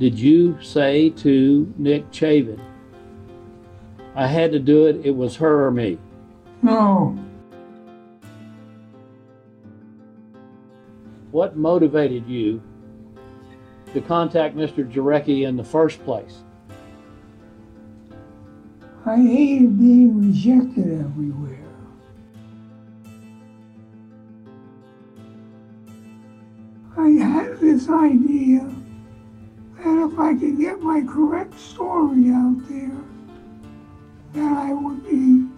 did you say to Nick Chavin, I had to do it, it was her or me? No. What motivated you to contact Mr. Jarecki in the first place? I hated being rejected everywhere. I had this idea that if I could get my correct story out there, then I would be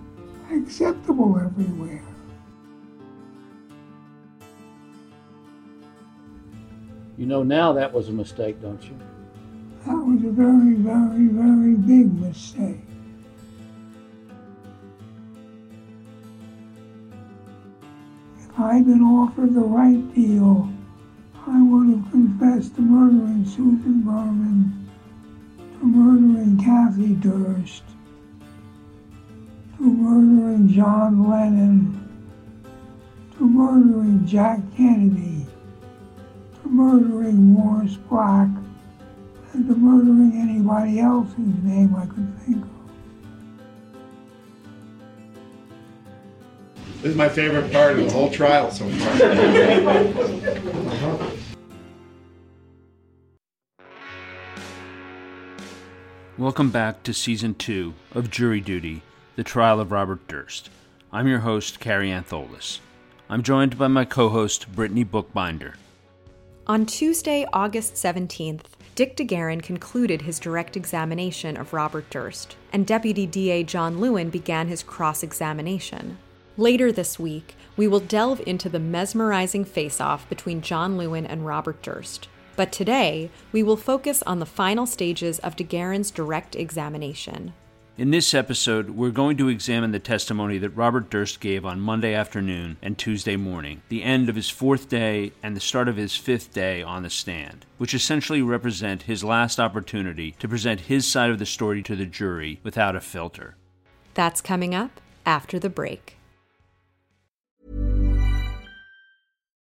acceptable everywhere. You know now that was a mistake, don't you? That was a very, very, very big mistake. If I'd been offered the right deal, I would have confessed to murdering Susan Berman, to murdering Kathy Durst, to murdering John Lennon, to murdering Jack Kennedy, to murdering Morris Black, and to murdering anybody else whose name I could think of. This is my favorite part of the whole trial so far. Welcome back to Season 2 of Jury Duty The Trial of Robert Durst. I'm your host, Carrie Antholis. I'm joined by my co host, Brittany Bookbinder. On Tuesday, August 17th, Dick DeGuerin concluded his direct examination of Robert Durst, and Deputy DA John Lewin began his cross examination. Later this week, we will delve into the mesmerizing face off between John Lewin and Robert Durst. But today, we will focus on the final stages of DeGuerin's direct examination. In this episode, we're going to examine the testimony that Robert Durst gave on Monday afternoon and Tuesday morning, the end of his fourth day and the start of his fifth day on the stand, which essentially represent his last opportunity to present his side of the story to the jury without a filter. That's coming up after the break.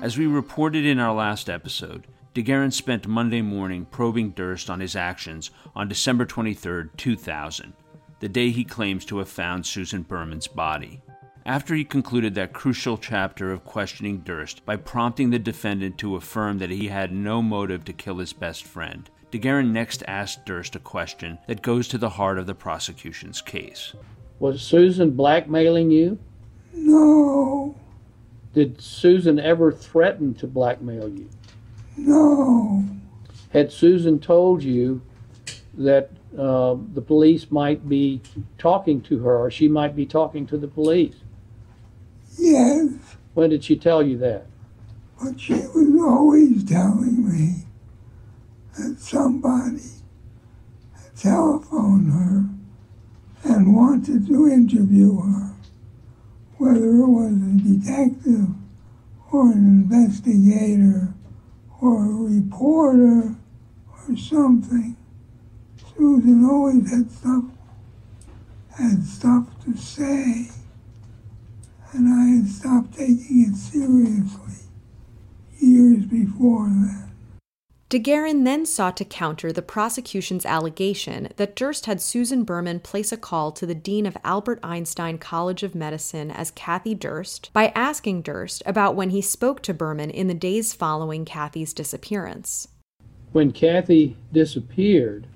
As we reported in our last episode, DeGuerin spent Monday morning probing Durst on his actions on December 23, 2000, the day he claims to have found Susan Berman's body. After he concluded that crucial chapter of questioning Durst by prompting the defendant to affirm that he had no motive to kill his best friend, DeGuerin next asked Durst a question that goes to the heart of the prosecution's case. Was Susan blackmailing you? No, Did Susan ever threaten to blackmail you? no, Had Susan told you that uh, the police might be talking to her or she might be talking to the police? yes, When did she tell you that? but she was always telling me that somebody had telephoned her and wanted to interview her, whether it was a detective or an investigator or a reporter or something. Susan always had stuff had stuff to say, and I had stopped taking it seriously years before that. DeGuerin then sought to counter the prosecution's allegation that Durst had Susan Berman place a call to the dean of Albert Einstein College of Medicine as Kathy Durst by asking Durst about when he spoke to Berman in the days following Kathy's disappearance. When Kathy disappeared,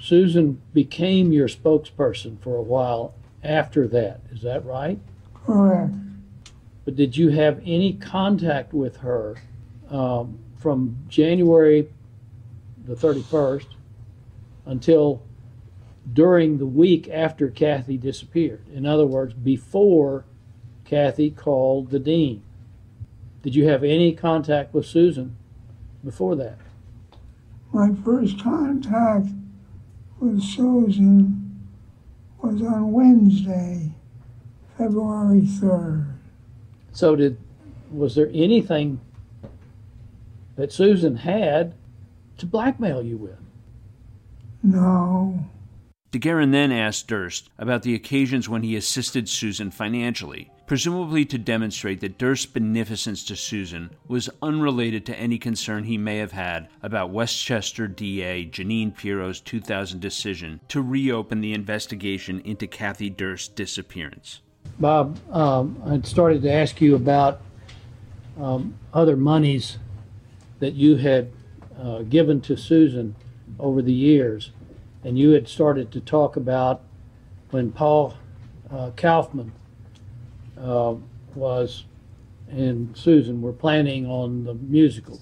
Susan became your spokesperson for a while after that. Is that right? Correct. But did you have any contact with her um, from January the 31st until during the week after Kathy disappeared? In other words, before Kathy called the dean. Did you have any contact with Susan before that? My first contact with Susan was on Wednesday, February 3rd. So did was there anything that Susan had to blackmail you with? No, DeGuerin then asked Durst about the occasions when he assisted Susan financially, presumably to demonstrate that Durst's beneficence to Susan was unrelated to any concern he may have had about Westchester DA Jeanine Pirro's 2000 decision to reopen the investigation into Kathy Durst's disappearance. Bob, um, I started to ask you about um, other monies that you had uh, given to Susan over the years, and you had started to talk about when Paul uh, Kaufman uh, was and Susan were planning on the musical.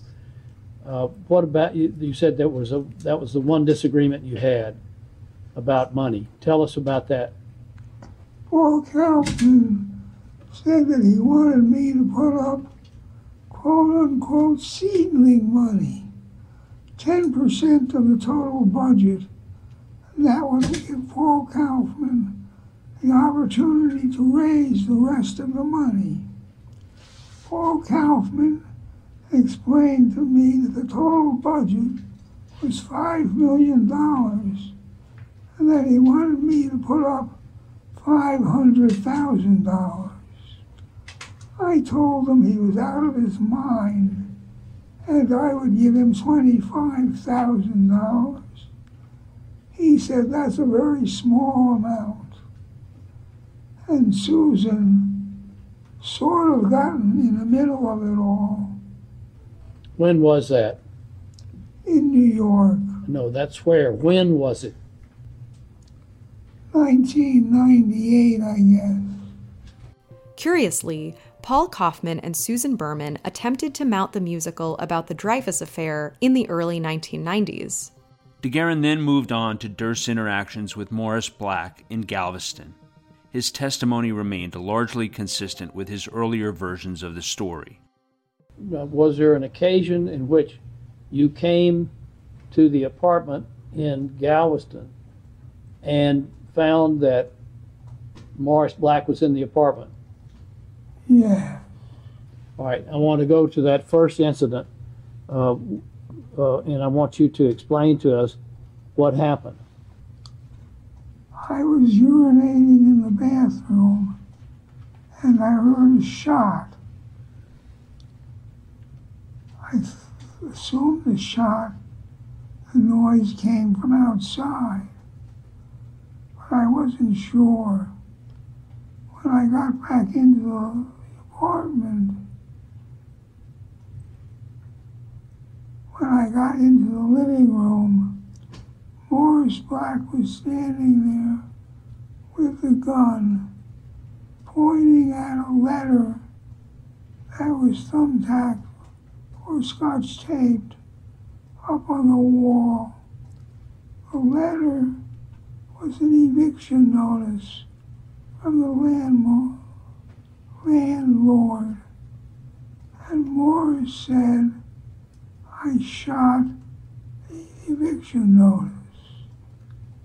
Uh, what about you? You said that was a that was the one disagreement you had about money. Tell us about that. Paul Kaufman said that he wanted me to put up quote unquote seedling money, 10% of the total budget. That would give Paul Kaufman the opportunity to raise the rest of the money. Paul Kaufman explained to me that the total budget was $5 million and that he wanted me to put up $500,000. I told him he was out of his mind and I would give him $25,000. He said that's a very small amount. And Susan sort of gotten in the middle of it all When was that? in New York, No, that's where. When was it? 1998, I guess. Curiously, Paul Kaufman and Susan Berman attempted to mount the musical about the Dreyfus affair in the early 1990s. DeGuerin then moved on to Durst's interactions with Morris Black in Galveston. His testimony remained largely consistent with his earlier versions of the story. Uh, was there an occasion in which you came to the apartment in Galveston and found that Morris Black was in the apartment? Yeah. All right, I want to go to that first incident, uh, uh, and I want you to explain to us what happened. I was urinating in the bathroom and I heard a shot. I assumed the shot, the noise came from outside, but I wasn't sure. When I got back into the apartment, when I got into the living room, Morris Black was standing there with the gun, pointing at a letter that was thumbtacked or scotch taped up on the wall. The letter was an eviction notice from the landlord. And Morris said, I shot the eviction notice.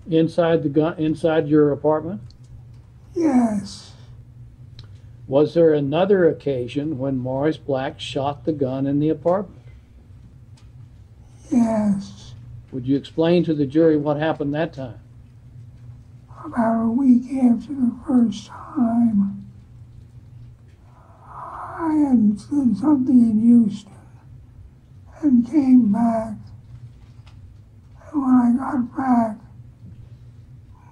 Inside the gun, inside your apartment, Yes, was there another occasion when Morris Black shot the gun in the apartment? yes. Would you explain to the jury what happened that time? About a week after the first time, I had done something in Houston and came back. And when I got back,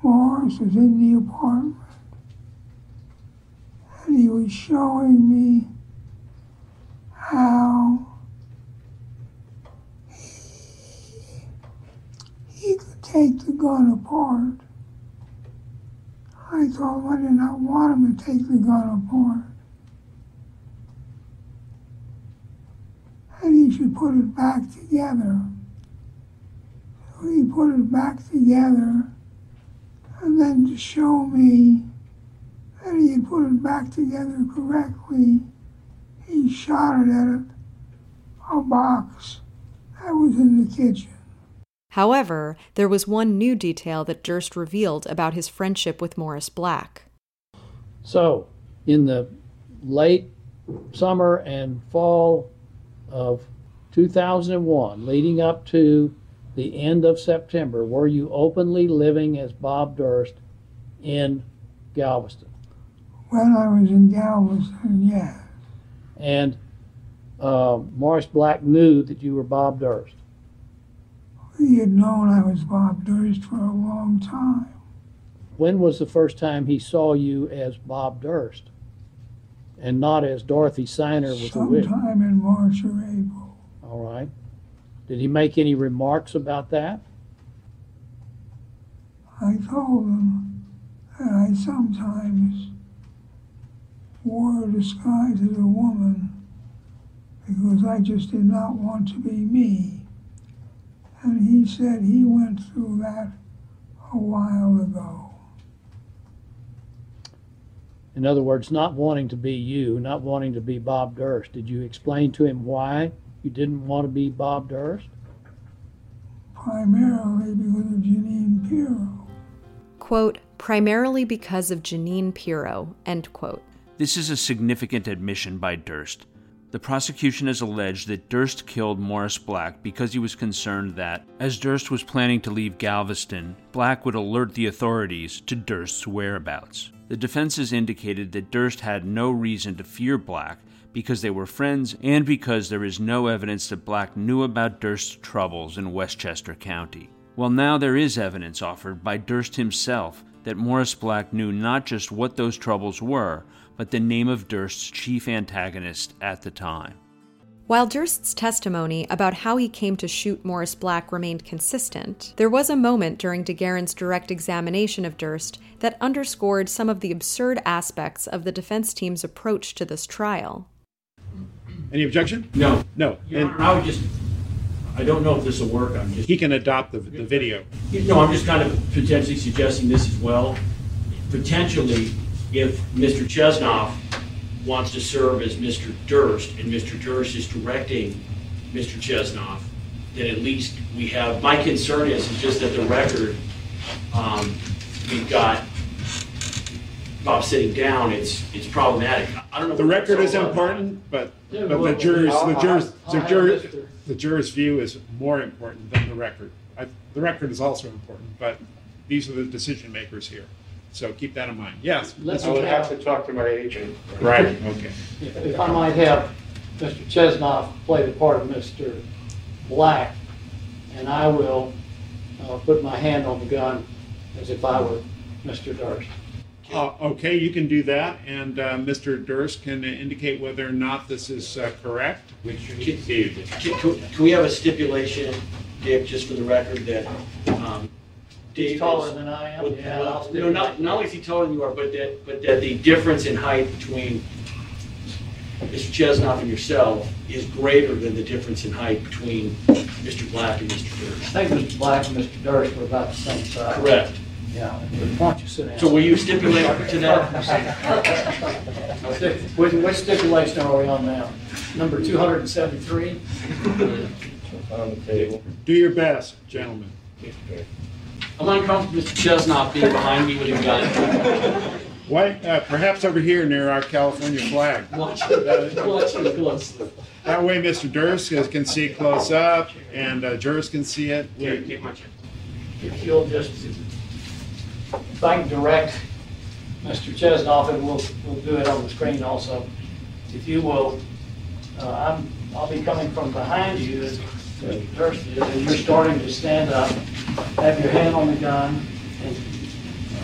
Morris was in the apartment. And he was showing me how he could take the gun apart. I him I did not want him to take the gun apart. And he should put it back together. So he put it back together and then to show me that he had put it back together correctly, he shot it at a, a box that was in the kitchen. However, there was one new detail that Durst revealed about his friendship with Morris Black. So, in the late summer and fall of 2001, leading up to the end of September, were you openly living as Bob Durst in Galveston? When I was in Galveston, yes. And uh, Morris Black knew that you were Bob Durst. He had known I was Bob Durst for a long time. When was the first time he saw you as Bob Durst and not as Dorothy Ciner with a wig? Sometime in March or April. All right. Did he make any remarks about that? I told him that I sometimes wore a disguise as a woman because I just did not want to be me. And he said he went through that a while ago. In other words, not wanting to be you, not wanting to be Bob Durst. Did you explain to him why you didn't want to be Bob Durst? primarily because of Jeanine Pirro. Quote, primarily because of Jeanine Pirro, end quote. This is a significant admission by Durst. The prosecution has alleged that Durst killed Morris Black because he was concerned that, as Durst was planning to leave Galveston, Black would alert the authorities to Durst's whereabouts. The defense has indicated that Durst had no reason to fear Black because they were friends and because there is no evidence that Black knew about Durst's troubles in Westchester County. Well, now there is evidence offered by Durst himself that Morris Black knew not just what those troubles were, but the name of Durst's chief antagonist at the time. While Durst's testimony about how he came to shoot Morris Black remained consistent, there was a moment during DeGuerin's direct examination of Durst that underscored some of the absurd aspects of the defense team's approach to this trial. Any objection? No. No. Your And Honor, I would just, I don't know if this will work, I'm just, he can adopt the, the video. no, I'm just kind of potentially suggesting this as well. Potentially, if Mr. Chesnoff wants to serve as Mr. Durst, and Mr. Durst is directing Mr. Chesnoff, then at least we have, my concern is, is just that the record, um, we've got Bob sitting down, it's, it's problematic. I don't know. The record is all about. important, but, Yeah, but the well, jurors, I'll- the jurors, I'll the have jurors, Mr. the jurors' view is more important than the record. I, the record is also important, but these are the decision makers here. So keep that in mind. Yes. Let's I would have to talk to my agent. Right, okay. If if I might have Mr. Chesnoff play the part of Mr. Black, and I will uh, put my hand on the gun as if I were Mr. Durst. Uh, okay, you can do that, and, uh, Mr. Durst can indicate whether or not this is, uh, correct. Can, can- can we have a stipulation, Dick, just for the record, that, um, Dave He's taller than I am. Well, Yeah, I'll No, not, not only is he taller than you are, but that, but that the difference in height between Mr. Chesnoff and yourself is greater than the difference in height between Mr. Black and Mr. Durst. I think Mr. Black and Mr. Durst were about the same size. Correct. Yeah, why don't you sit down? So will you stipulate to that? Stip- Which which stipulation are we on now? Number 273? On the table. Do your best, gentlemen. I'm uncomfortable Mr. Chesnoff being behind me with a gun. Why, uh, perhaps over here near our California flag. Watching, watching closely. That way Mr. Durst can see close up and uh, jurors can see it. Here, take my chair. If you'll just, can direct Mr. Chesnoff, and we'll, we'll do it on the screen also. If you will, uh, I'm, I'll be coming from behind you Durst is, and you're starting to stand up, have your hand on the gun, and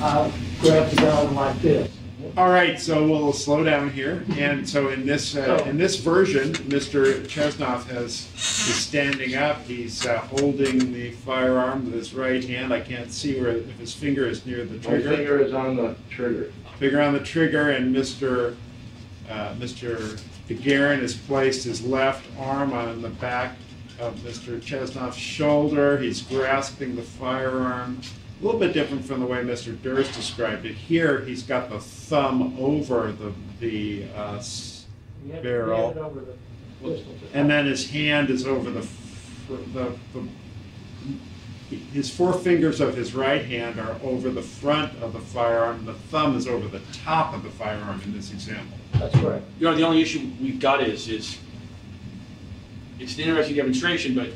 I'll grab the gun like this. All right, so we'll slow down here. And so in this, uh, in this version, Mr. Chesnoff has, is standing up. He's uh, holding the firearm with his right hand. I can't see where, if his finger is near the My trigger. finger is on the trigger. Finger on the trigger and Mr. Uh, Mr. DeGuerin has placed his left arm on the back of Mr. Chesnoff's shoulder. He's grasping the firearm a little bit different from the way Mr. Durst described it. Here, he's got the thumb over the, the uh, s- barrel, and then his hand is over the, the, the, his four fingers of his right hand are over the front of the firearm, the thumb is over the top of the firearm in this example. That's correct. You know, the only issue we've got is, is it's an interesting demonstration, but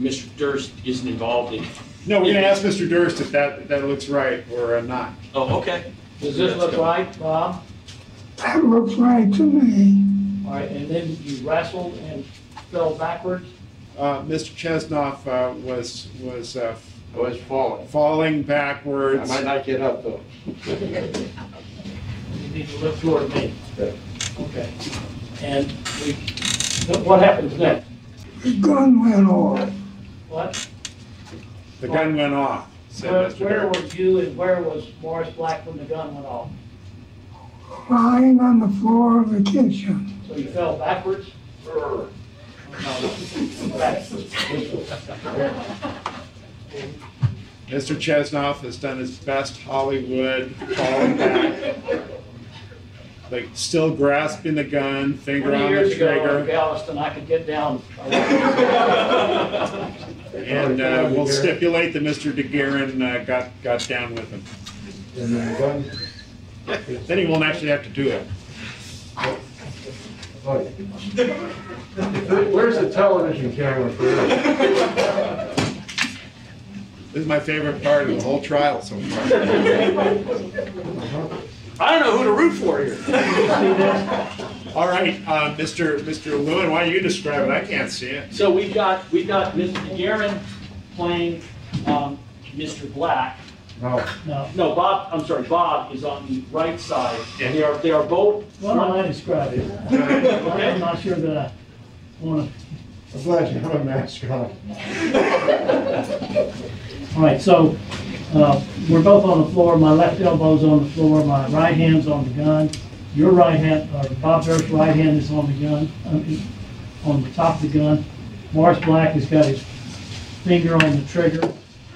Mr. Durst isn't involved in. No, we're gonna ask Mr. Durst if that, that looks right or uh, not. Oh, okay. Does this look right, Bob? That looks right to me. All right, and then you wrestled and fell backwards? Uh, Mr. Chesnoff uh, was, was uh, I was falling. falling I backwards. might not get up though. You need to look toward me. Okay. And we, what happens next? The gun went off. What? The gun went off, said Where, Mr. where Durst. was you and where was Morris Black when the gun went off? lying on the floor of the kitchen. So you fell backwards? Mr. Chesnoff has done his best Hollywood falling back. Like still grasping the gun, finger on the years ago in trigger. Galveston, I could get down. And uh, we'll stipulate that Mr. DeGuerin uh, got, got down with him. And then the gun, Then he won't actually have to do it. Where's the television camera for this? This is my favorite part of the whole trial so far. I don't know who to root for here. All right, uh, Mr. Mr. Lewin, why don't you describe it? I can't see it. So we've got, we've got Mr. DeGuerin playing, um, Mr. Black. No. No. No, Bob, I'm sorry, Bob is on the right side. And they are, they are both. Why don't I describe it? okay. I'm not sure that I want to. I'm glad you have a mask on. All right, so, uh, we're both on the floor, my left elbow's on the floor, my right hand's on the gun. Your right hand, or Bob Durst's right hand is on the gun, um, on the top of the gun. Morris Black has got his finger on the trigger.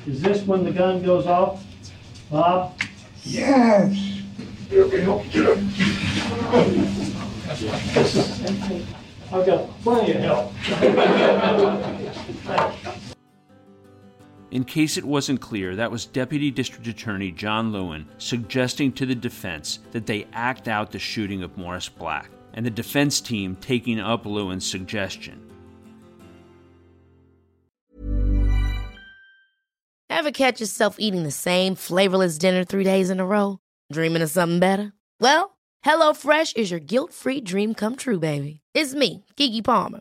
Is this when the gun goes off? Bob? Yes. I've got plenty of help. In case it wasn't clear, that was Deputy District Attorney John Lewin suggesting to the defense that they act out the shooting of Morris Black, and the defense team taking up Lewin's suggestion. Ever catch yourself eating the same flavorless dinner three days in a row? Dreaming of something better? Well, HelloFresh is your guilt free dream come true, baby. It's me, Keke Palmer.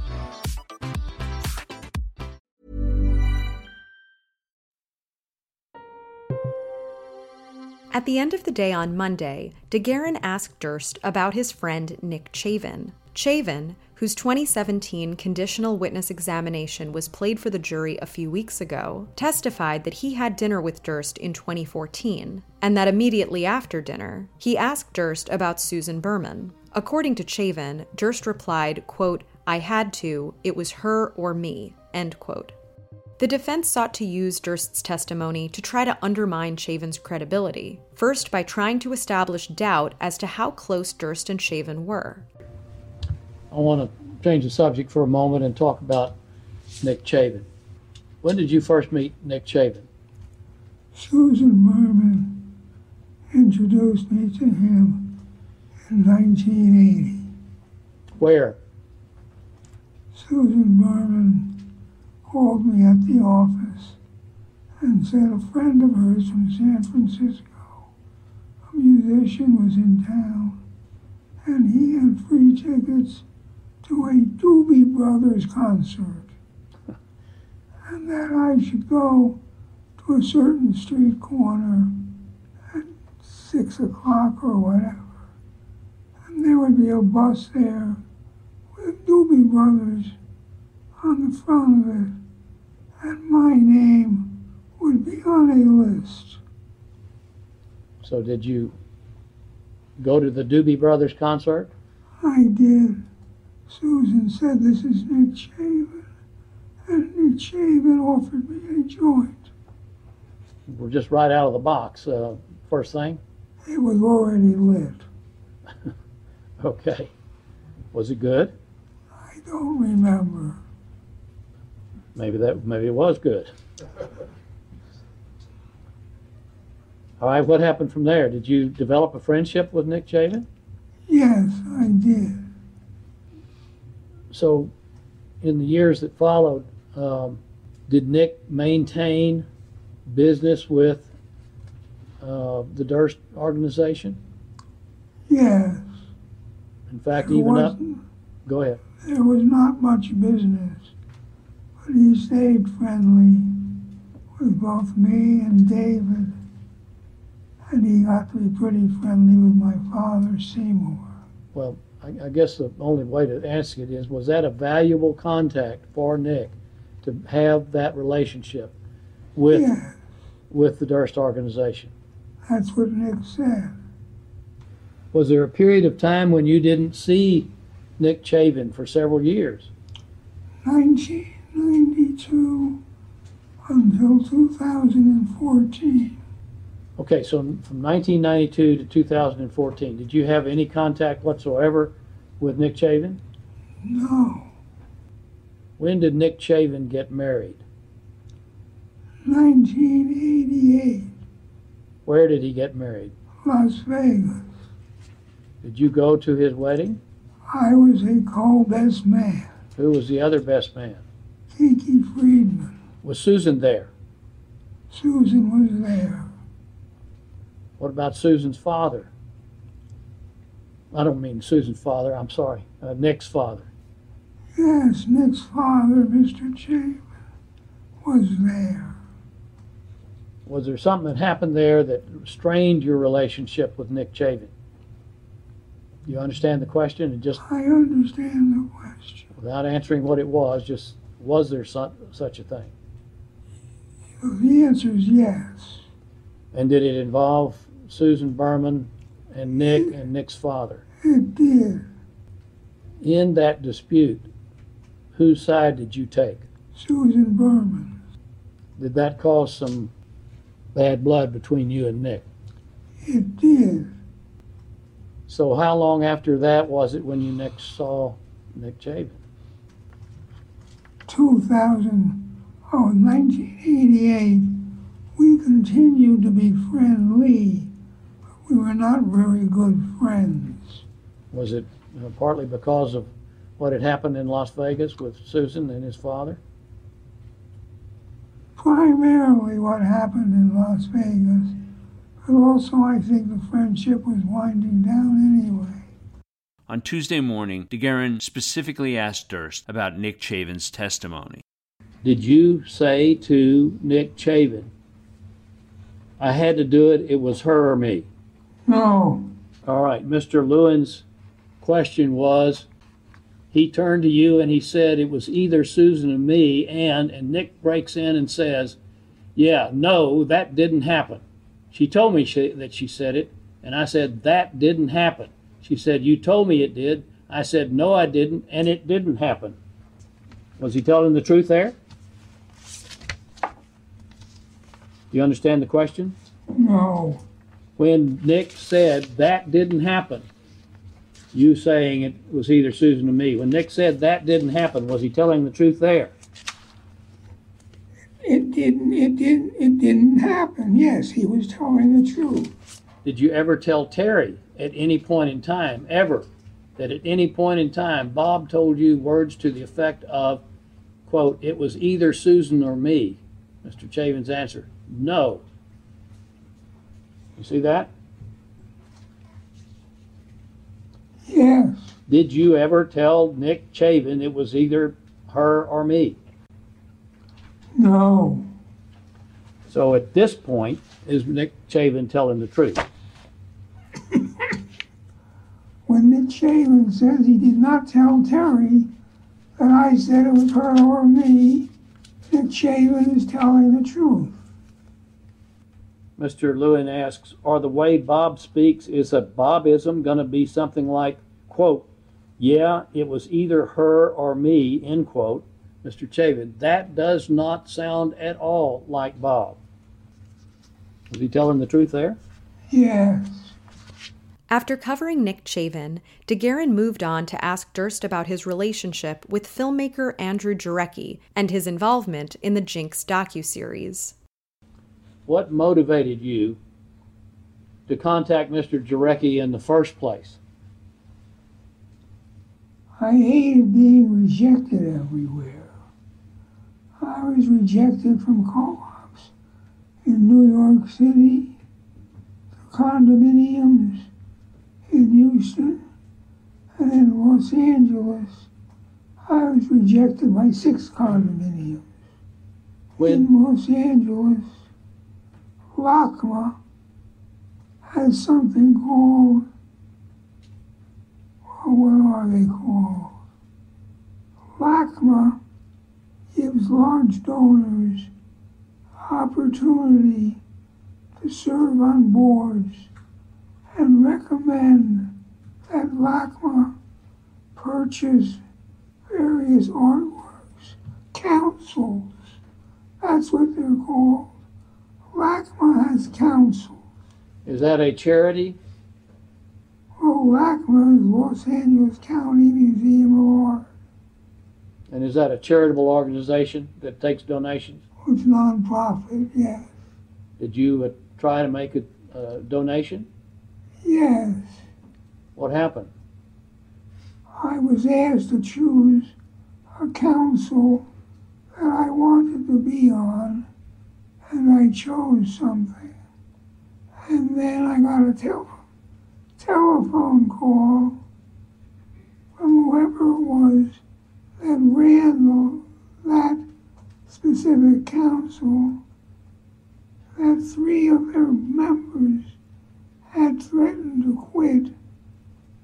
At the end of the day on Monday, DeGuerin asked Durst about his friend Nick Chavin. Chavin, whose 2017 conditional witness examination was played for the jury a few weeks ago, testified that he had dinner with Durst in 2014, and that immediately after dinner, he asked Durst about Susan Berman. According to Chavin, Durst replied, quote, I had to, it was her or me, end quote. The defense sought to use Durst's testimony to try to undermine Chavin's credibility, first by trying to establish doubt as to how close Durst and Chavin were. I want to change the subject for a moment and talk about Nick Chavin. When did you first meet Nick Chavin? Susan Berman introduced me to him in 1980. Where? Susan Berman called me at the office and said a friend of hers from San Francisco, a musician, was in town and he had free tickets to a Doobie Brothers concert and that I should go to a certain street corner at six o'clock or whatever. And there would be a bus there with Doobie Brothers on the front of it. And my name would be on a list. So did you go to the Doobie Brothers concert? I did. Susan said this is Nick Chavin, and Nick Chavin offered me a joint. We're just right out of the box. Uh, first thing? It was already lit. Okay. Was it good? I don't remember. Maybe that maybe it was good. All right, what happened from there? Did you develop a friendship with Nick Chavin? Yes, I did. So, in the years that followed, um, did Nick maintain business with uh, the Durst organization? Yes. In fact, There even up. Go ahead. There was not much business, but he stayed friendly with both me and David, and he got to be pretty friendly with my father, Seymour. Well, I, I guess the only way to ask it is, was that a valuable contact for Nick to have that relationship with Yeah, with the Durst organization? that's what Nick said. Was there a period of time when you didn't see Nick Chavin for several years? 1992 until 2014. Okay, so from 1992 to 2014, did you have any contact whatsoever with Nick Chavin? No, When did Nick Chavin get married? 1988, Where did he get married? Las Vegas. Did you go to his wedding? I was a co-best man, Who was the other best man? Kinky Friedman. Was Susan there? Susan was there. What about Susan's father? I don't mean Susan's father, I'm sorry, uh, Nick's father. Yes, Nick's father, Mr. Chavin, was there. Was there something that happened there that strained your relationship with Nick Chavin? You understand the question? And just I understand the question. without answering what it was, just was there su- such a thing? The answer is yes. And did it involve Susan Berman and Nick and Nick's father? It did. In that dispute, whose side did you take? Susan Berman. Did that cause some bad blood between you and Nick? It did. So how long after that was it when you next saw Nick Chavin? 2000, oh, 1988, we continued to be friendly, but we were not very good friends. Was it uh, partly because of what had happened in Las Vegas with Susan and his father? Primarily what happened in Las Vegas, but also I think the friendship was winding down anyway. On Tuesday morning, DeGuerin specifically asked Durst about Nick Chavin's testimony. Did you say to Nick Chavin, I had to do it, it was her or me? No, All right, Mr. Lewin's question was, he turned to you and he said it was either Susan or me, and, and Nick breaks in and says, yeah, no, that didn't happen. She told me she, that she said it, and I said, that didn't happen. She said, you told me it did. I said, no, I didn't, and it didn't happen. Was he telling the truth there? Do you understand the question? no, when Nick said that didn't happen, you saying it was either Susan or me, when Nick said that didn't happen, was he telling the truth there? it didn't, it didn't, it didn't happen. Yes, he was telling the truth. Did you ever tell Terry at any point in time, ever, that at any point in time Bob told you words to the effect of, quote, it was either Susan or me? Mr. Chavin's answer, no. You see that? Yes, Did you ever tell Nick Chavin it was either her or me? no, So at this point, is Nick Chavin telling the truth? Nick says he did not tell Terry that I said it was her or me, that Chavin is telling the truth. Mr. Lewin asks, are the way Bob speaks, is a Bobism going to be something like, quote, yeah, it was either her or me, end quote. Mr. Chavin, that does not sound at all like Bob. Was he telling the truth there? Yes. After covering Nick Chavin, DeGuerin moved on to ask Durst about his relationship with filmmaker Andrew Jarecki and his involvement in the Jinx docuseries. What motivated you to contact Mr. Jarecki in the first place? I hated being rejected everywhere. I was rejected from co-ops in New York City, the condominiums in Houston, and in Los Angeles. I was rejected by six condominiums. When, In Los Angeles, LACMA has something called, oh, what are they called? LACMA gives large donors opportunity to serve on boards and recommend that LACMA purchase various artworks, councils. That's what they're called. LACMA has councils. is that a charity? Well, LACMA is Los Angeles County Museum of Art. And is that a charitable organization that takes donations? It's nonprofit, yes. Did you uh, try to make a uh, donation? Yes. What happened? I was asked to choose a council that I wanted to be on, and I chose something. And then I got a tel- telephone call from whoever it was that ran that specific council that three of their members had threatened to quit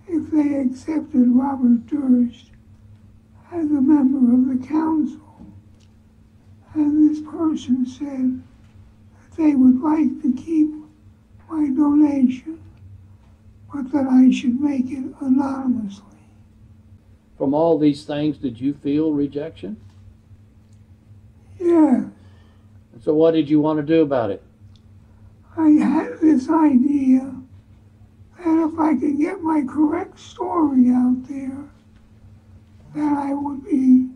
if they accepted Robert Durst as a member of the council. And this person said that they would like to keep my donation, but that I should make it anonymously. From all these things, did you feel rejection? Yes, And so, what did you want to do about it? I had this idea that if I could get my correct story out there, that I would be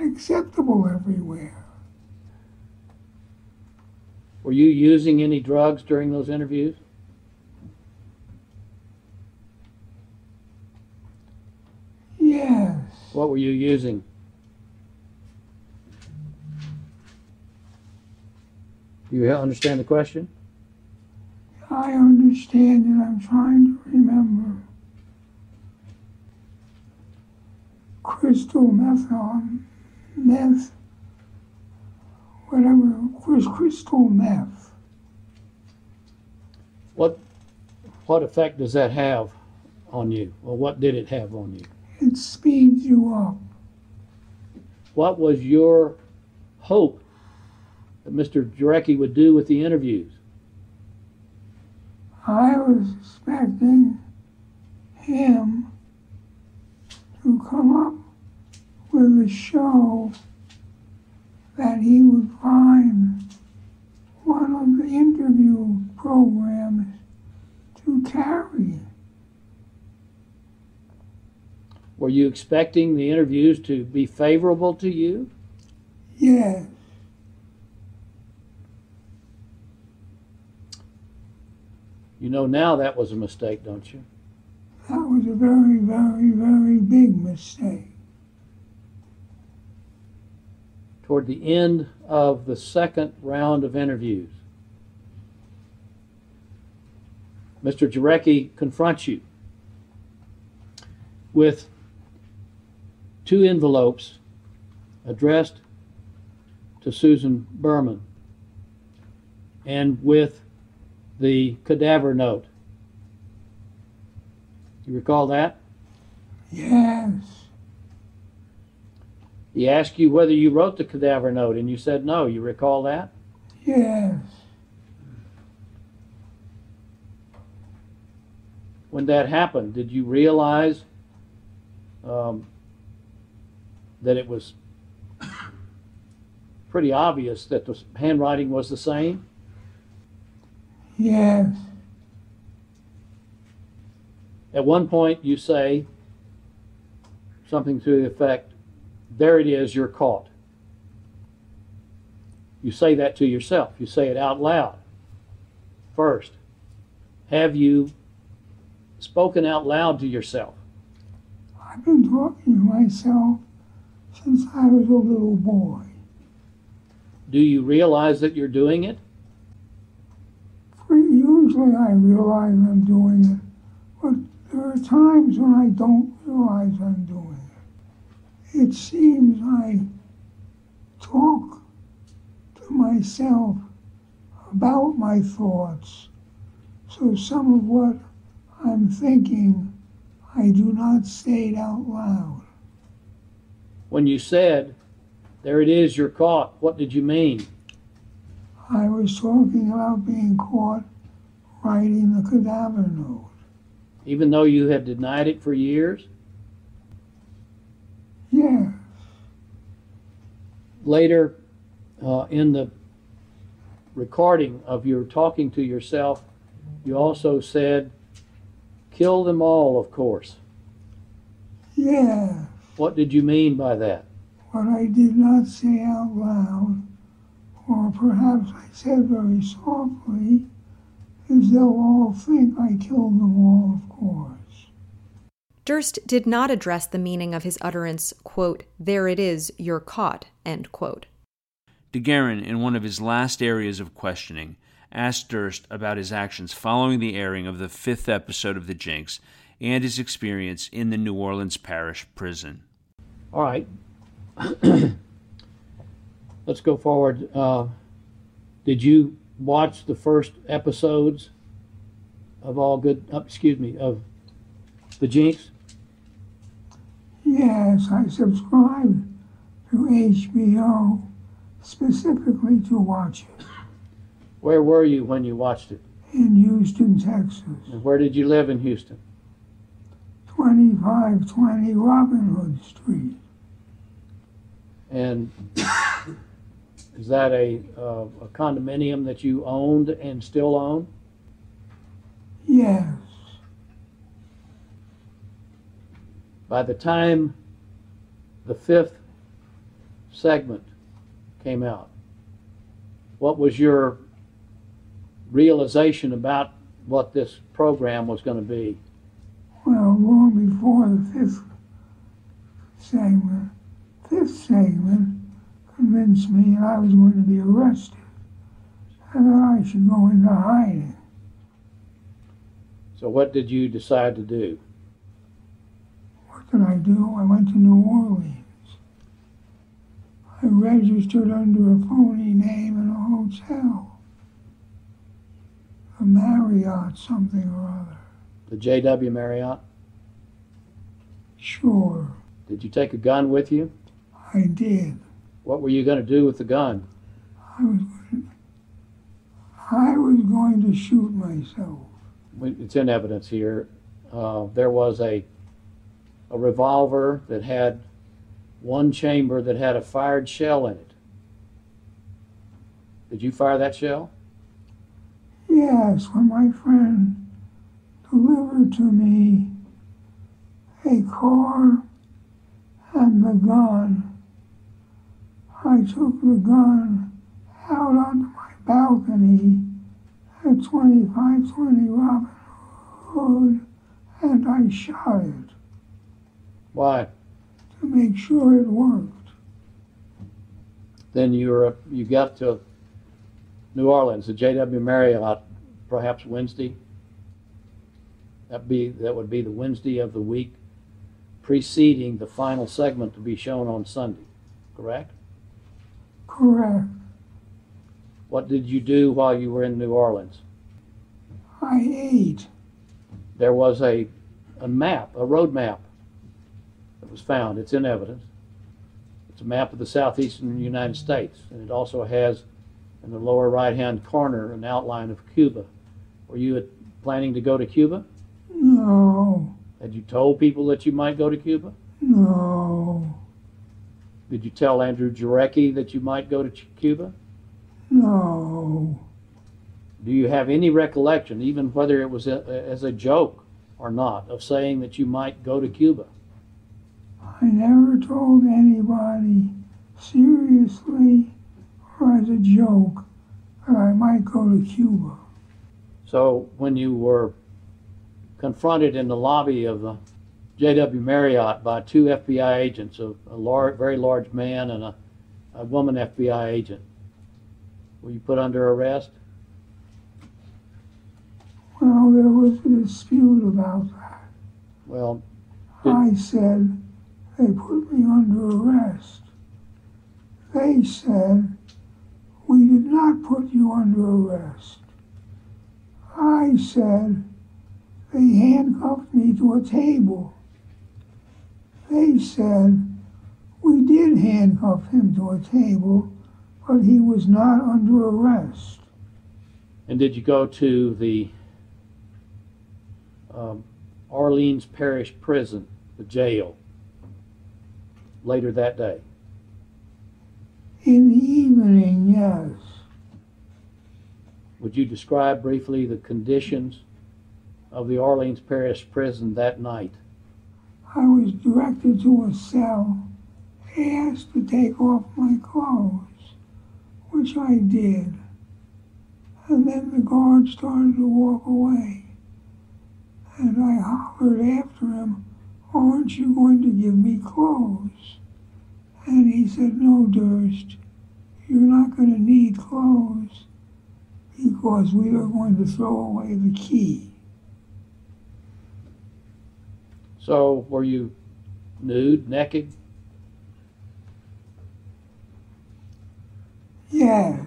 acceptable everywhere. Were you using any drugs during those interviews? Yes, What were you using? Do You understand the question? I understand and I'm trying to remember. Crystal methon, meth, whatever, crystal meth. What what effect does that have on you? Or what did it have on you? It speeds you up. What was your hope that Mr. Jarecki would do with the interviews? I was expecting him to come up with a show that he would find one of the interview programs to carry. Were you expecting the interviews to be favorable to you? Yes, You know now that was a mistake, don't you? that was a very, very, very big mistake. Toward the end of the second round of interviews, Mr. Jarecki confronts you with two envelopes addressed to Susan Berman and with the cadaver note. You recall that? Yes, He asked you whether you wrote the cadaver note, and you said no. You recall that? Yes. When that happened, did you realize um, that it was pretty obvious that the handwriting was the same? Yes. At one point, you say something to the effect, There it is, you're caught. You say that to yourself. You say it out loud. First, have you spoken out loud to yourself? I've been talking to myself since I was a little boy. Do you realize that you're doing it? Usually I realize I'm doing it, but there are times when I don't realize I'm doing it. It seems I talk to myself about my thoughts, so some of what I'm thinking I do not say it out loud. When you said, There it is, you're caught, what did you mean? I was talking about being caught writing the cadaver note. Even though you had denied it for years? Yes. Later, uh, in the recording of your talking to yourself, you also said, kill them all, of course. Yeah. What did you mean by that? What I did not say out loud, or perhaps I said very softly, is they'll all think I killed them all, of course. Durst did not address the meaning of his utterance, quote, there it is, you're caught, end quote. DeGuerin, in one of his last areas of questioning, asked Durst about his actions following the airing of the fifth episode of The Jinx and his experience in the New Orleans Parish prison. All right. Let's go forward. Uh, did you watch the first episodes of All Good, uh, excuse me, of The Jinx? Yes, I subscribe to HBO specifically to watch it. Where were you when you watched it? In Houston, Texas. And where did you live in Houston? 2520 Robin Hood Street. And is that a, uh, a condominium that you owned and still own? Yes. By the time the fifth segment came out, what was your realization about what this program was going to be? Well, long before the fifth segment, fifth segment convinced me that I was going to be arrested and that I should go into hiding. So, what did you decide to do? What did I do? I went to New Orleans. I registered under a phony name in a hotel. A Marriott something or other. The JW Marriott? Sure. Did you take a gun with you? I did. What were you going to do with the gun? I was going to, I was going to shoot myself. It's in evidence here. Uh, there was a a revolver that had one chamber that had a fired shell in it. Did you fire that shell? Yes, when my friend delivered to me a car and the gun, I took the gun out onto my balcony at 2520 Robin Hood and I shot it Why? to make sure it worked. Then you were you got to New Orleans, the JW Marriott, perhaps Wednesday. That be that would be the Wednesday of the week preceding the final segment to be shown on Sunday, correct? Correct. What did you do while you were in New Orleans? I ate. There was a, a map, a road map that was found. It's in evidence. It's a map of the southeastern United States, and it also has in the lower right-hand corner an outline of Cuba. Were you planning to go to Cuba? No, Had you told people that you might go to Cuba? no, Did you tell Andrew Jarecki that you might go to Cuba? no. Do you have any recollection, even whether it was a, as a joke or not, of saying that you might go to Cuba? I never told anybody seriously or as a joke that I might go to Cuba. So when you were confronted in the lobby of the J.W. Marriott by two FBI agents, a, a large, very large man and a, a woman FBI agent, were you put under arrest? Well, there was a dispute about that. Well, I said they put me under arrest. They said we did not put you under arrest. I said they handcuffed me to a table. They said we did handcuff him to a table, but he was not under arrest. and did you go to the um, Orleans Parish Prison, the jail, later that day? In the evening, yes. Would you describe briefly the conditions of the Orleans Parish Prison that night? I was directed to a cell, They asked to take off my clothes, which I did. And then the guard started to walk away. And I hollered after him, Aren't you going to give me clothes? And he said, No, Durst, you're not going to need clothes because we are going to throw away the key. So, were you nude, naked? Yeah,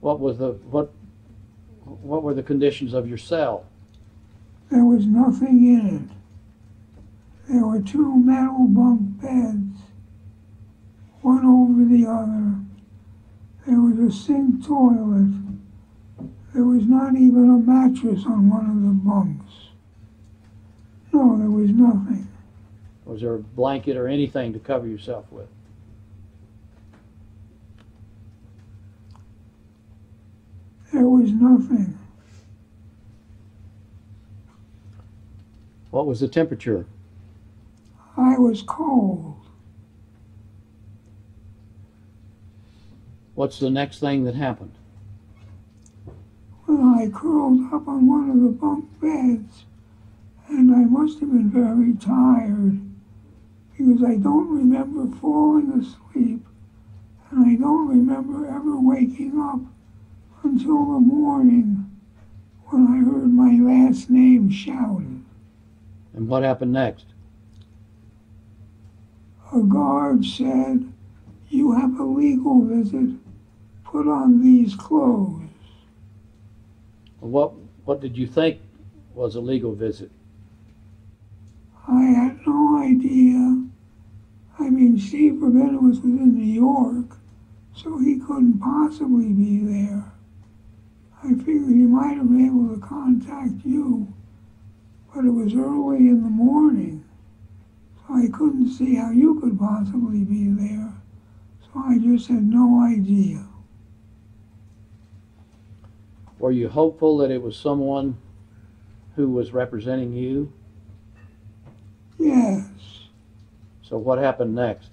What was the what? What were the conditions of your cell? There was nothing in it. There were two metal bunk beds, one over the other. There was a sink toilet. There was not even a mattress on one of the bunks. No, there was nothing. Was there a blanket or anything to cover yourself with? There was nothing. What was the temperature? I was cold. What's the next thing that happened? Well, I curled up on one of the bunk beds, I must have been very tired because I don't remember falling asleep, and I don't remember ever waking up until the morning when I heard my last name shouted. And what happened next? A guard said, You have a legal visit. Put on these clothes. What What did you think was a legal visit? I had no idea. I mean, Steve Rabinowitz was in New York, so he couldn't possibly be there. I figured he might have been able to contact you, but it was early in the morning, so I couldn't see how you could possibly be there. So I just had no idea. Were you hopeful that it was someone who was representing you? Yes, So what happened next?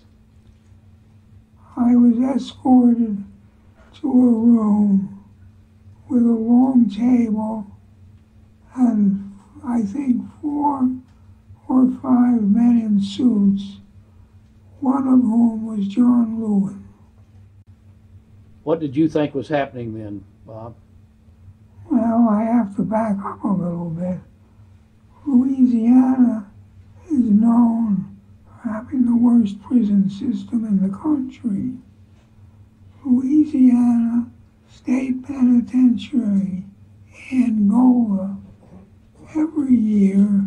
I was escorted to a room with a long table and I think four or five men in suits, one of whom was John Lewin. What did you think was happening then, Bob? Well, I have to back up a little bit. Louisiana is known for having the worst prison system in the country. Louisiana State Penitentiary, Angola, every year,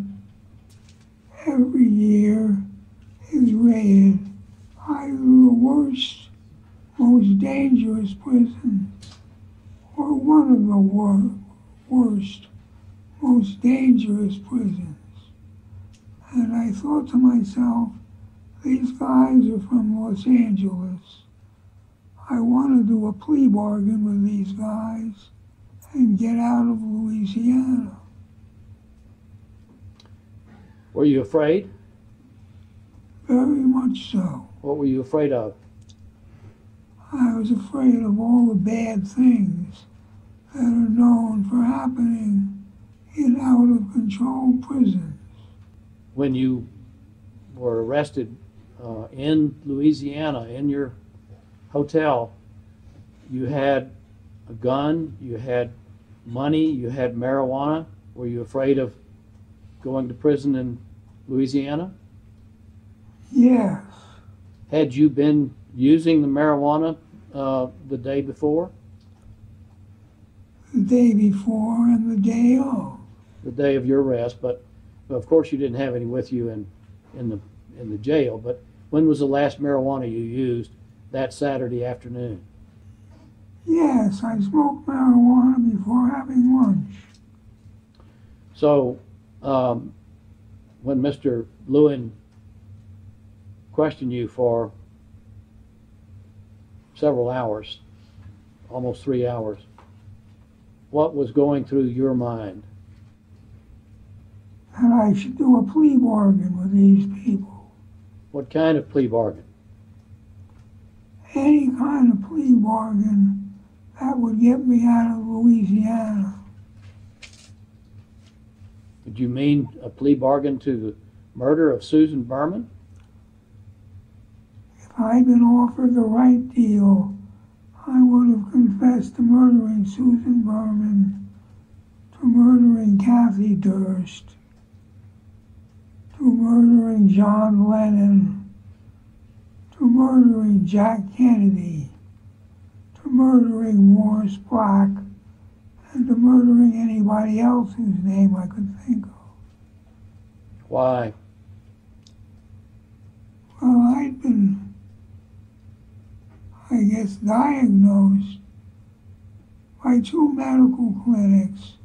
every year is rated either the worst, most dangerous prison or one of the wor- worst, most dangerous prisons. And I thought to myself, these guys are from Los Angeles. I want to do a plea bargain with these guys and get out of Louisiana. Were you afraid? Very much so. What were you afraid of? I was afraid of all the bad things that are known for happening in out of control prisons. When you were arrested uh, in Louisiana, in your hotel, you had a gun, you had money, you had marijuana. Were you afraid of going to prison in Louisiana? Yes, Had you been using the marijuana uh, the day before, the day before and the day of. the day of your arrest? But of course, you didn't have any with you in in the in the jail. But when was the last marijuana you used that Saturday afternoon? Yes, I smoked marijuana before having lunch. So, um, when Mr. Lewin questioned you for several hours, almost three hours, what was going through your mind? And I should do a plea bargain with these people. What kind of plea bargain? Any kind of plea bargain that would get me out of Louisiana. Did you mean a plea bargain to the murder of Susan Berman? If I'd been offered the right deal, I would have confessed to murdering Susan Berman, to murdering Kathy Durst, to murdering John Lennon, to murdering Jack Kennedy, to murdering Morris Black, and to murdering anybody else whose name I could think of. Why? Well, I'd been, I guess, diagnosed by two medical clinics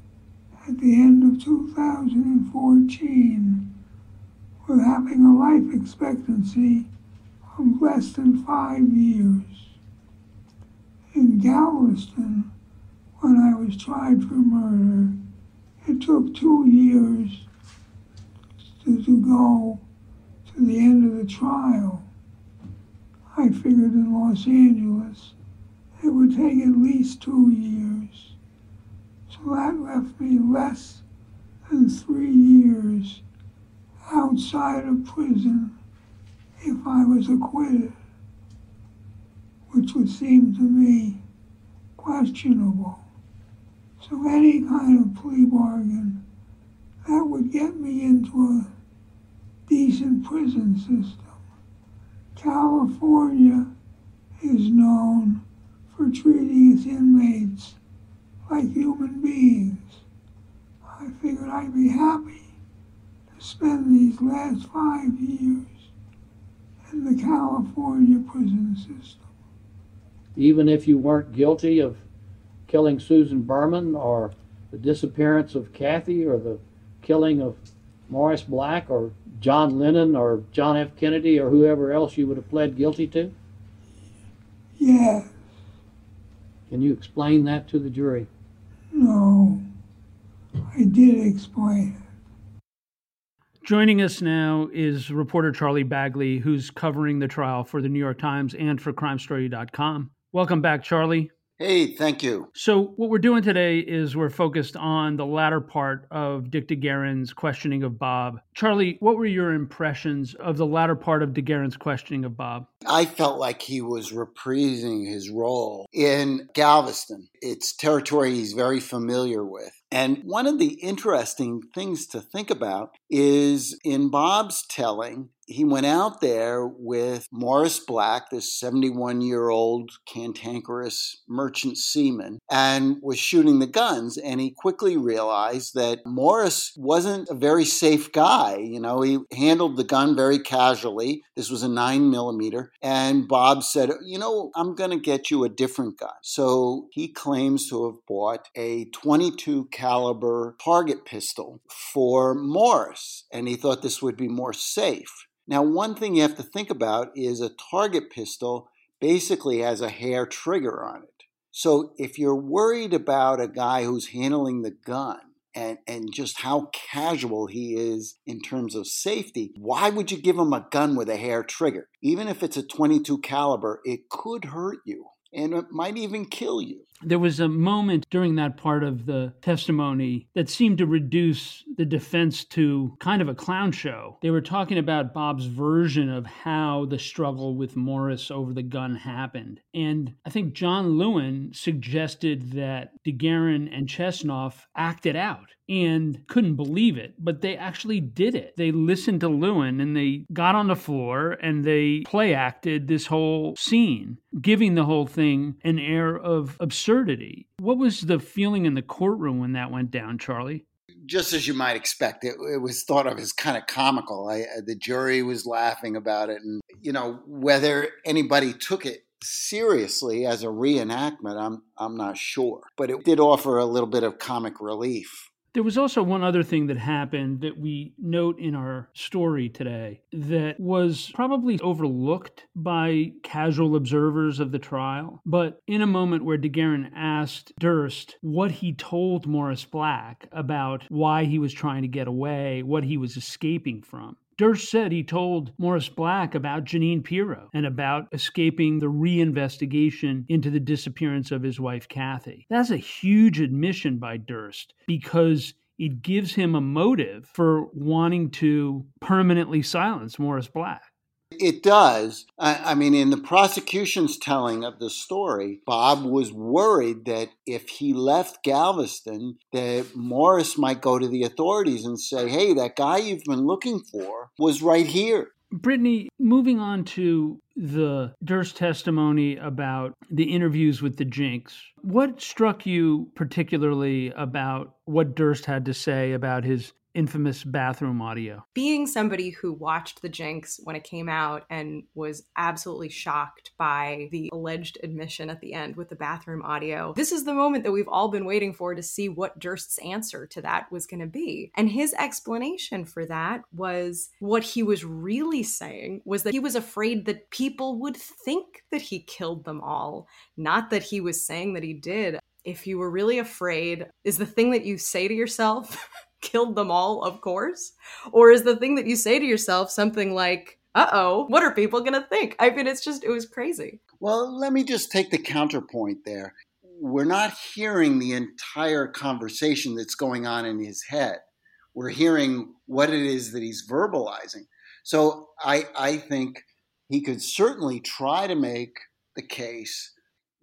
at the end of 2014 with having a life expectancy of less than five years. In Galveston, when I was tried for murder, it took two years to, to go to the end of the trial. I figured in Los Angeles it would take at least two years. So that left me less than three years outside of prison if I was acquitted, which would seem to me questionable. So any kind of plea bargain that would get me into a decent prison system. California is known for treating its inmates like human beings. I figured I'd be happy to spend these last five years in the California prison system. Even if you weren't guilty of killing Susan Berman or the disappearance of Kathy or the killing of Morris Black or John Lennon or John F. Kennedy or whoever else you would have pled guilty to? Yeah, Can you explain that to the jury? no, I did explain it. Joining us now is reporter Charlie Bagli, who's covering the trial for the New York Times and for CrimeStory.com. Welcome back, Charlie. Hey, thank you. So, what we're doing today is we're focused on the latter part of Dick DeGuerin's questioning of Bob. Charlie, what were your impressions of the latter part of DeGuerin's questioning of Bob? I felt like he was reprising his role in Galveston. It's territory he's very familiar with. And one of the interesting things to think about is in Bob's telling, he went out there with Morris Black, this 71 year old cantankerous merchant seaman, and was shooting the guns. And he quickly realized that Morris wasn't a very safe guy. You know, he handled the gun very casually. This was a nine millimeter. And Bob said, You know, I'm going to get you a different gun. So he claims to have bought a 22 caliber target pistol for Morris. And he thought this would be more safe. Now, one thing you have to think about is a target pistol basically has a hair trigger on it. So if you're worried about a guy who's handling the gun and, and just how casual he is in terms of safety, why would you give him a gun with a hair trigger? Even if it's a 22 caliber, it could hurt you and it might even kill you. There was a moment during that part of the testimony that seemed to reduce the defense to kind of a clown show. They were talking about Bob's version of how the struggle with Morris over the gun happened. And I think John Lewin suggested that DeGuerin and Chesnoff acted out and couldn't believe it, but they actually did it. They listened to Lewin and they got on the floor and they play acted this whole scene, giving the whole thing an air of absurdity. What was the feeling in the courtroom when that went down, Charlie? Just as you might expect, it, it was thought of as kind of comical. I, uh, the jury was laughing about it, and you know whether anybody took it seriously as a reenactment, I'm I'm not sure, but it did offer a little bit of comic relief. There was also one other thing that happened that we note in our story today that was probably overlooked by casual observers of the trial. But in a moment where DeGuerin asked Durst what he told Morris Black about why he was trying to get away, what he was escaping from, Durst said he told Morris Black about Jeanine Pirro and about escaping the reinvestigation into the disappearance of his wife, Kathy. That's a huge admission by Durst because it gives him a motive for wanting to permanently silence Morris Black. It does. I, I, mean, in the prosecution's telling of the story, Bob was worried that if he left Galveston, that Morris might go to the authorities and say, "Hey, that guy you've been looking for was right here." Brittany, moving on to the Durst testimony about the interviews with the Jinx, what struck you particularly about what Durst had to say about his infamous bathroom audio. Being somebody who watched The Jinx when it came out and was absolutely shocked by the alleged admission at the end with the bathroom audio, this is the moment that we've all been waiting for to see what Durst's answer to that was going to be. And his explanation for that was what he was really saying was that he was afraid that people would think that he killed them all, not that he was saying that he did if you were really afraid, is the thing that you say to yourself killed them all, of course? Or is the thing that you say to yourself something like, uh oh, what are people going to think? I mean, it's just, it was crazy. Well, let me just take the counterpoint there. We're not hearing the entire conversation that's going on in his head. We're hearing what it is that he's verbalizing. So I, I think he could certainly try to make the case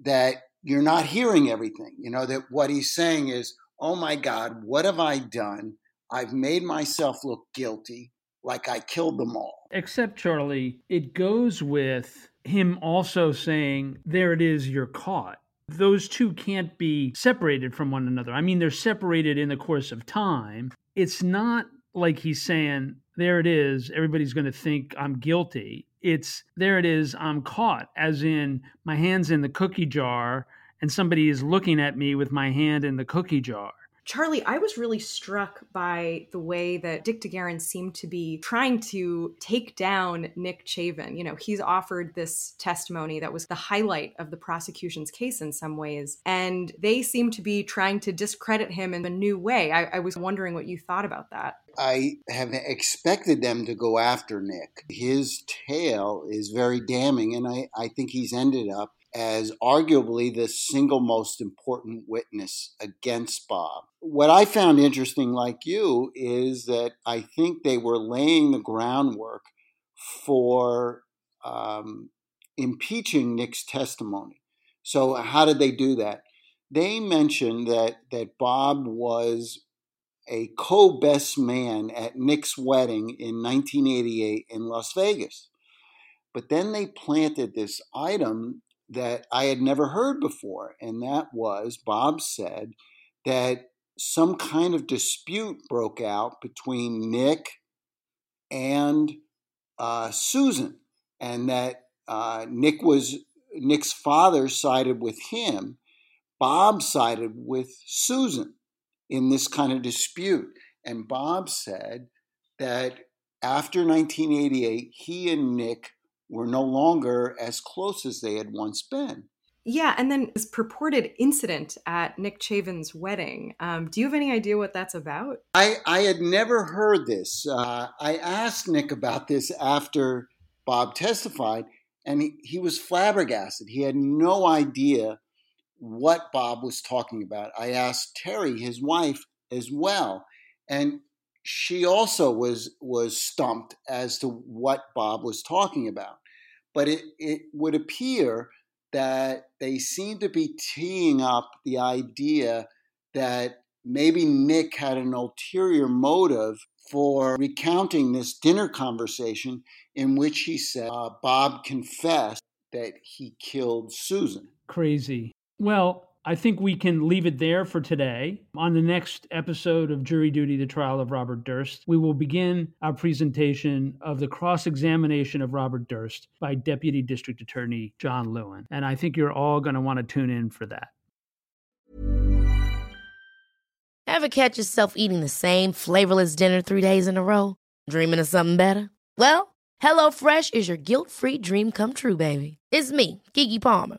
that you're not hearing everything. You know, that what he's saying is, oh my God, what have I done? I've made myself look guilty, like I killed them all. Except, Charlie, it goes with him also saying, there it is, you're caught. Those two can't be separated from one another. I mean, they're separated in the course of time. It's not like he's saying, there it is, everybody's going to think I'm guilty. It's, there it is, I'm caught, as in my hand's in the cookie jar and somebody is looking at me with my hand in the cookie jar. Charlie, I was really struck by the way that Dick DeGuerin seemed to be trying to take down Nick Chavin. You know, he's offered this testimony that was the highlight of the prosecution's case in some ways, and they seem to be trying to discredit him in a new way. I, I was wondering what you thought about that. I have expected them to go after Nick. His tale is very damning, and I, I think he's ended up as arguably the single most important witness against Bob. What I found interesting, like you, is that I think they were laying the groundwork for um, impeaching Nick's testimony. So, how did they do that? they mentioned that that Bob was a co-best man at Nick's wedding in 1988 in Las Vegas. But then they planted this item that I had never heard before, and that was Bob said that some kind of dispute broke out between Nick and uh, Susan, and that uh, Nick was Nick's father sided with him, Bob sided with Susan in this kind of dispute, and Bob said that after 1988, he and Nick were no longer as close as they had once been. Yeah, and then this purported incident at Nick Chavin's wedding. Um, do you have any idea what that's about? I, I had never heard this. Uh, I asked Nick about this after Bob testified, and he, he was flabbergasted. He had no idea what Bob was talking about. I asked Terry, his wife, as well, and she also was was stumped as to what Bob was talking about. But it, it would appear that they seem to be teeing up the idea that maybe Nick had an ulterior motive for recounting this dinner conversation in which he said uh, Bob confessed that he killed Susan. Crazy. Well, I think we can leave it there for today. On the next episode of Jury Duty The Trial of Robert Durst, we will begin our presentation of the cross examination of Robert Durst by Deputy District Attorney John Lewin. And I think you're all going to want to tune in for that. Ever catch yourself eating the same flavorless dinner three days in a row? Dreaming of something better? Well, HelloFresh is your guilt free dream come true, baby. It's me, Keke Palmer.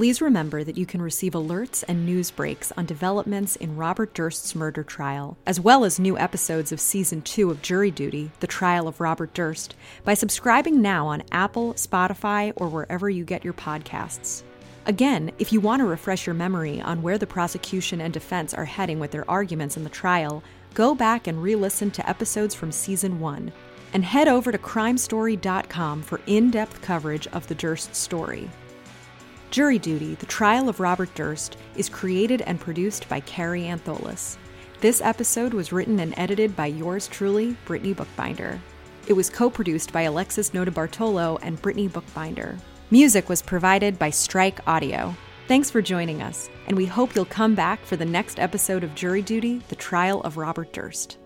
Please remember that you can receive alerts and news breaks on developments in Robert Durst's murder trial, as well as new episodes of Season 2 of Jury Duty The Trial of Robert Durst, by subscribing now on Apple, Spotify, or wherever you get your podcasts. Again, if you want to refresh your memory on where the prosecution and defense are heading with their arguments in the trial, go back and re listen to episodes from Season 1. And head over to crimestory.com for in depth coverage of the Durst story. Jury Duty The Trial of Robert Durst is created and produced by Kary Antholis. This episode was written and edited by yours truly, Brittany Bookbinder. It was co produced by Alexis Notarbartolo and Brittany Bookbinder. Music was provided by Strike Audio. Thanks for joining us, and we hope you'll come back for the next episode of Jury Duty The Trial of Robert Durst.